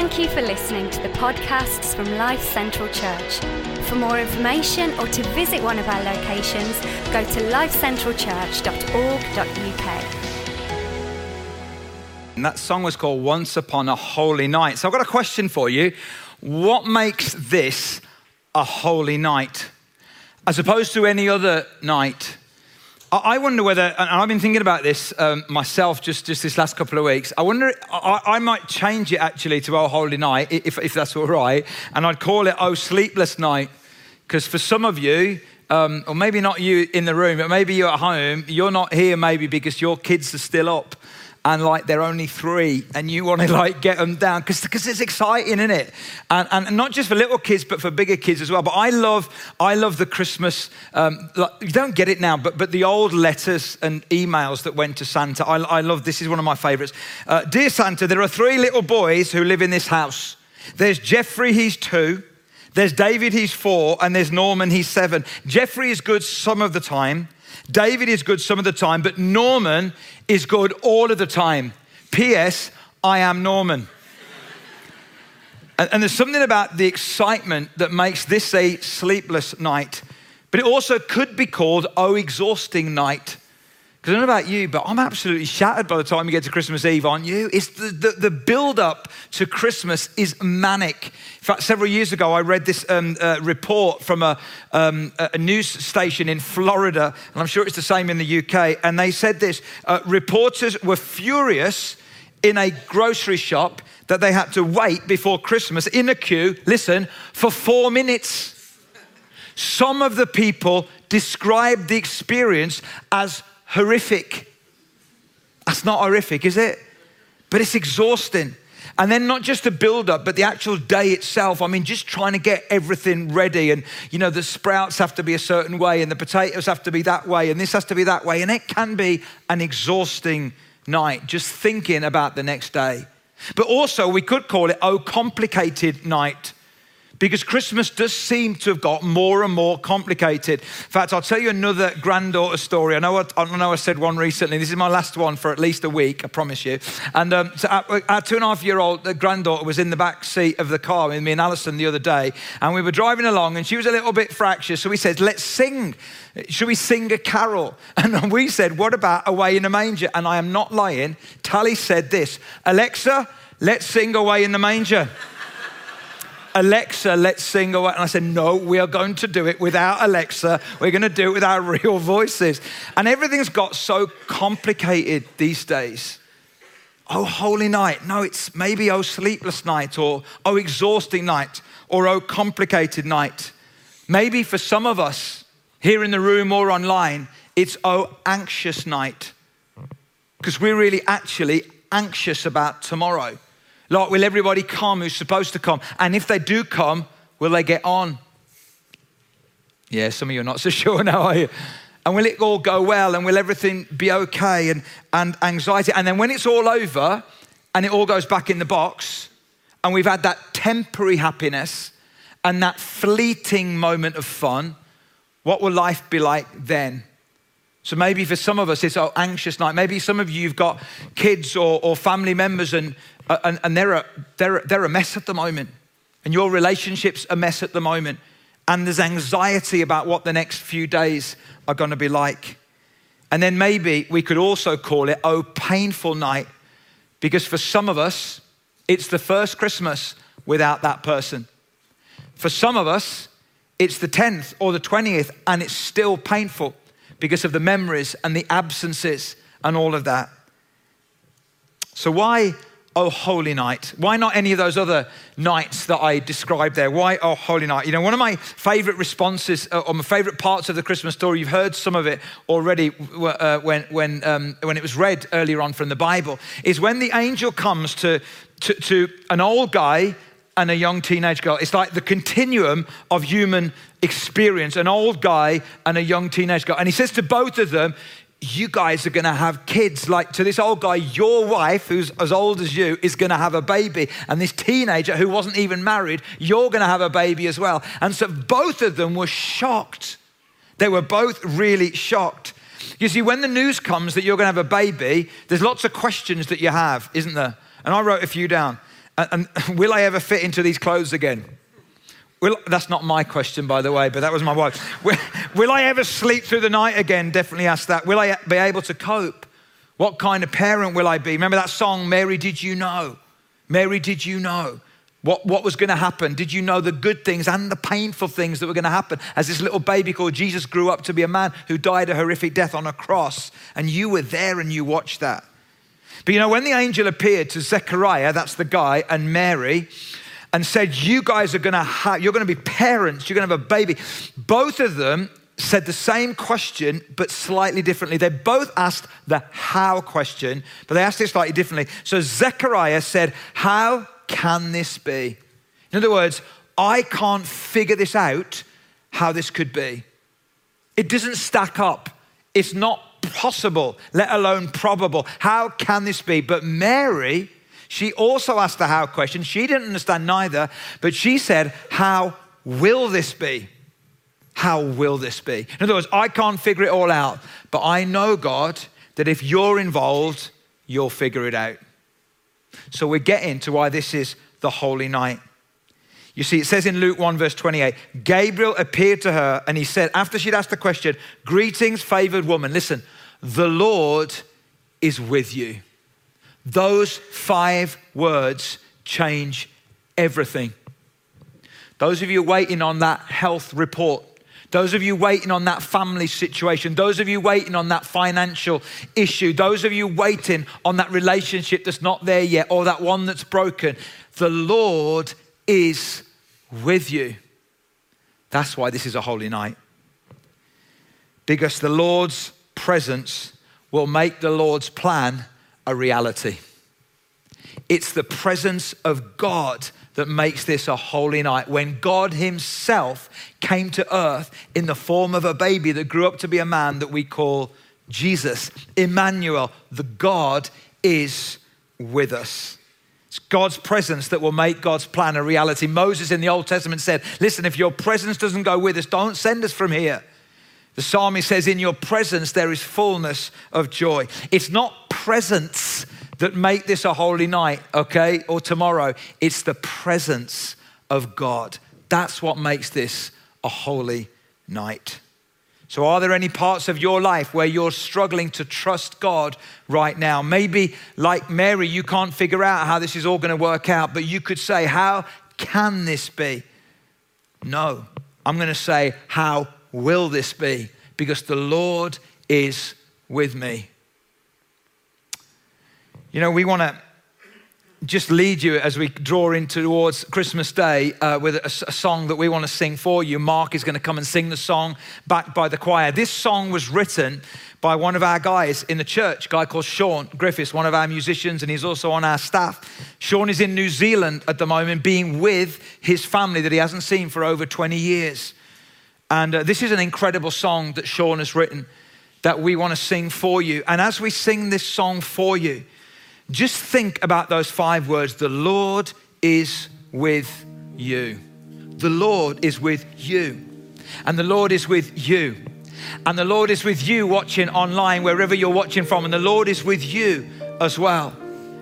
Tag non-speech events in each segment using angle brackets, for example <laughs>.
Thank you for listening to the podcasts from Life Central Church. For more information or to visit one of our locations, go to lifecentralchurch.org.uk. And that song was called Once Upon a Holy Night. So I've got a question for you. What makes this a holy night as opposed to any other night? I wonder whether, and I've been thinking about this um, myself just, just this last couple of weeks. I wonder, I, I, might change it actually to Oh Holy Night, if, if that's all right, and I'd call it Oh Sleepless Night. Because for some of you, um, or maybe not you in the room, but maybe you're at home, you're not here maybe because your kids are still up and like they're only three and you want to <laughs> like get them down because it's exciting isn't it and, and not just for little kids but for bigger kids as well. But i love i love the christmas um, like, you don't get it now but, but the old letters and emails that went to santa i, I love this is one of my favorites. Uh, dear santa there are three little boys who live in this house. There's jeffrey he's two. There's david he's four. And there's norman he's seven. Jeffrey is good some of the time David is good some of the time, but Norman is good all of the time. P.S. I am Norman. and, and there's something about the excitement that makes this a sleepless night, but it also could be called Oh Exhausting Night. Because I don't know about you, but I'm absolutely shattered by the time you get to Christmas Eve, aren't you? It's the, the, the build up to Christmas is manic. In fact, several years ago, I read this um, uh, report from a, um, a, news station in Florida, and I'm sure it's the same in the UK. And they said this uh, reporters were furious in a grocery shop that they had to wait before Christmas in a queue, listen, for four minutes. Some of the people described the experience as horrific. That's not horrific, is it? But it's exhausting. And then not just the build up, but the actual day itself. I mean, just trying to get everything ready. And, you know, the sprouts have to be a certain way, and the potatoes have to be that way, and this has to be that way. And it can be an exhausting night just thinking about the next day. But also, we could call it, oh, complicated night because Christmas does seem to have got more and more complicated. In fact, I'll tell you another granddaughter story. I know I, I know I said one recently. This is my last one for at least a week, I promise you. And um, so our, our, two and a half year old granddaughter was in the back seat of the car with me and Alison the other day. And we were driving along and she was a little bit fractious. So we said, let's sing. Should we sing a carol? <laughs> And we said, what about Away in a Manger? And I am not lying. Tally said this Alexa, let's sing Away in the Manger. Alexa, let's sing away. And I said, No, we are going to do it without Alexa. We're going to do it with our <laughs> real voices. And everything's got so complicated these days. Oh, holy night. No, it's maybe oh, sleepless night, or oh, exhausting night, or oh, complicated night. Maybe for some of us here in the room or online, it's oh, anxious night. Because we're really actually anxious about tomorrow. Like, will everybody come who's supposed to come? And if they do come, will they get on? Yeah, some of you are not so <laughs> sure now, are you? And will it all go well? And will everything be okay? And, and anxiety. And then when it's all over and it all goes back in the box, and we've had that temporary happiness and that fleeting moment of fun, what will life be like then? So maybe for some of us, it's an anxious night. Maybe some of you, you've got kids or, or family members and uh, and, and they're, a, they're, they're a mess at the moment. And your relationship's a mess at the moment. And there's anxiety about what the next few days are going to be like. And then maybe we could also call it, oh, painful night, because for some of us, it's the first Christmas without that person. For some of us, it's the 10th or the 20th, and it's still painful because of the memories and the absences and all of that. So, why Oh Holy Night? Why not any of those other nights that I described there? Why Oh Holy Night? You know, one of my favorite responses uh, or my favorite parts of the Christmas story, you've heard some of it already uh, when, when, um, when it was read earlier on from the Bible, is when the angel comes to, to, to an old guy and a young teenage girl. It's like the continuum of human experience an old guy and a young teenage girl. And he says to both of them, you guys are going to have kids. Like to this old guy, your wife, who's as old as you, is going to have a baby. And this teenager who wasn't even married, you're going to have a baby as well. And so both of them were shocked. They were both really shocked. You see, when the news comes that you're going to have a baby, there's lots of questions that you have, isn't there? And I wrote a few down. And, and will I ever fit into these clothes again? Will, that's not my question, by the way, but that was my wife. Will, will I ever sleep through the night again? Definitely ask that. Will I be able to cope? What kind of parent will I be? Remember that song, Mary, Did You Know? Mary, did you know? What, what was going to happen? Did you know the good things and the painful things that were going to happen as this little baby called Jesus grew up to be a man who died a horrific death on a cross? And you were there and you watched that. But you know, when the angel appeared to Zechariah, that's the guy, and Mary, and said, You guys are to have, you're to be parents, you're going to have a baby. Both of them said the same question, but slightly differently. They both asked the how question, but they asked it slightly differently. So Zechariah said, How can this be? In other words, I can't figure this out how this could be. It doesn't stack up. It's not possible, let alone probable. How can this be? But Mary, she also asked the how question. She didn't understand neither, but she said, How will this be? How will this be? In other words, I can't figure it all out, but I know, God, that if you're involved, you'll figure it out. So we're getting to why this is the holy night. You see, it says in Luke 1, verse 28, Gabriel appeared to her and he said, after she'd asked the question, Greetings, favored woman. Listen, the Lord is with you. Those five words change everything. Those of you waiting on that health report, those of you waiting on that family situation, those of you waiting on that financial issue, those of you waiting on that relationship that's not there yet or that one that's broken, the Lord is with you. That's why this is a holy night. Because the Lord's presence will make the Lord's plan a reality. It's the presence of God that makes this a holy night. When God Himself came to earth in the form of a baby that grew up to be a man that we call Jesus, Emmanuel, the God is with us. It's God's presence that will make God's plan a reality. Moses in the Old Testament said, Listen, if your presence doesn't go with us, don't send us from here. The psalmist says, In your presence there is fullness of joy. It's not presence that make this a holy night, okay, or tomorrow. It's the presence of God. That's what makes this a holy night. So, are there any parts of your life where you're struggling to trust God right now? Maybe, like Mary, you can't figure out how this is all going to work out, but you could say, How can this be? No, I'm going to say, How will this be? Because the Lord is with me. You know, we want to just lead you as we draw in towards Christmas Day uh, with a, a, song that we want to sing for you. Mark is going to come and sing the song backed by the choir. This song was written by one of our guys in the church, a guy called Sean Griffiths, one of our musicians, and he's also on our staff. Sean is in New Zealand at the moment, being with his family that he hasn't seen for over 20 years. And uh, this is an incredible song that Sean has written that we want to sing for you. And as we sing this song for you, just think about those five words the Lord is with you. The Lord is with you. And the Lord is with you. And the Lord is with you watching online, wherever you're watching from. And the Lord is with you as well.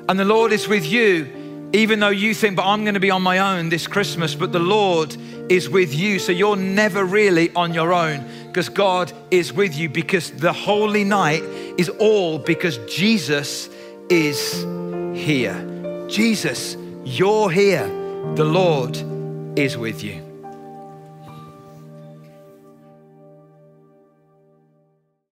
And the Lord is with you even though you think, but I'm going to be on my own this Christmas, but the Lord is with you. So you're never really on your own because God is with you because the holy night is all because Jesus is here. Jesus, you're here. The Lord is with you.